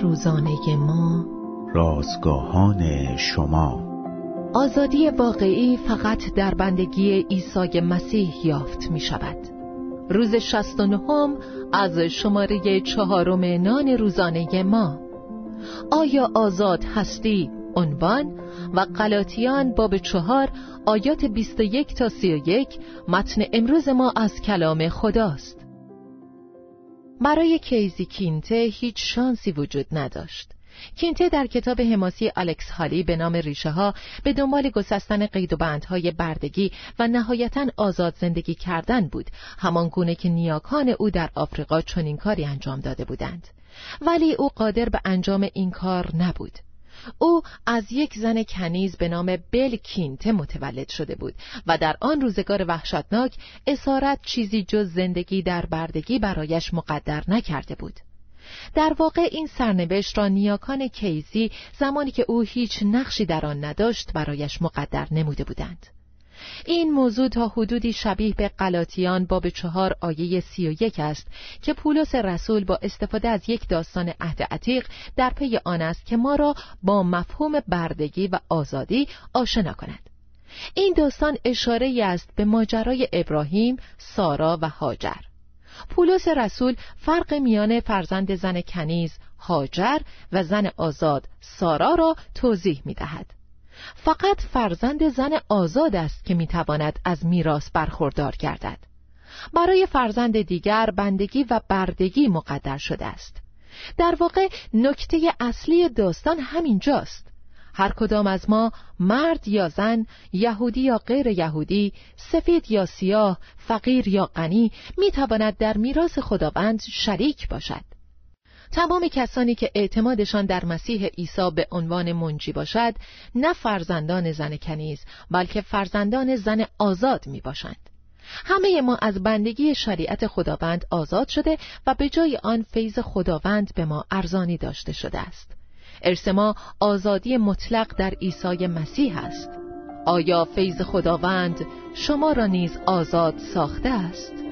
روزانه ما. رازگاهان شما. آزادی واقعی فقط در بندگی عیسی مسیح یافت می شود. روز شست و نهم از شماره چهارم نان روزانه ما. آیا آزاد هستی؟ عنوان و قلاتیان باب چهار آیات 21 تا 31 متن امروز ما از کلام خداست. برای کیزی کینته هیچ شانسی وجود نداشت. کینته در کتاب حماسی الکس هالی به نام ریشه ها به دنبال گسستن قید و بندهای بردگی و نهایتا آزاد زندگی کردن بود همان گونه که نیاکان او در آفریقا چنین کاری انجام داده بودند. ولی او قادر به انجام این کار نبود. او از یک زن کنیز به نام بل کینته متولد شده بود و در آن روزگار وحشتناک اسارت چیزی جز زندگی در بردگی برایش مقدر نکرده بود. در واقع این سرنوشت را نیاکان کیزی زمانی که او هیچ نقشی در آن نداشت برایش مقدر نموده بودند. این موضوع تا حدودی شبیه به قلاتیان باب چهار آیه سی و یک است که پولس رسول با استفاده از یک داستان عهد عتیق در پی آن است که ما را با مفهوم بردگی و آزادی آشنا کند این داستان اشاره است به ماجرای ابراهیم، سارا و هاجر پولس رسول فرق میان فرزند زن کنیز هاجر و زن آزاد سارا را توضیح می دهد. فقط فرزند زن آزاد است که می‌تواند از میراث برخوردار گردد. برای فرزند دیگر بندگی و بردگی مقدر شده است. در واقع نکته اصلی داستان همین جاست هر کدام از ما مرد یا زن یهودی یا غیر یهودی سفید یا سیاه فقیر یا غنی می‌تواند در میراث خداوند شریک باشد. تمام کسانی که اعتمادشان در مسیح عیسی به عنوان منجی باشد نه فرزندان زن کنیز بلکه فرزندان زن آزاد می باشند همه ما از بندگی شریعت خداوند آزاد شده و به جای آن فیض خداوند به ما ارزانی داشته شده است. ارث ما آزادی مطلق در عیسی مسیح است. آیا فیض خداوند شما را نیز آزاد ساخته است؟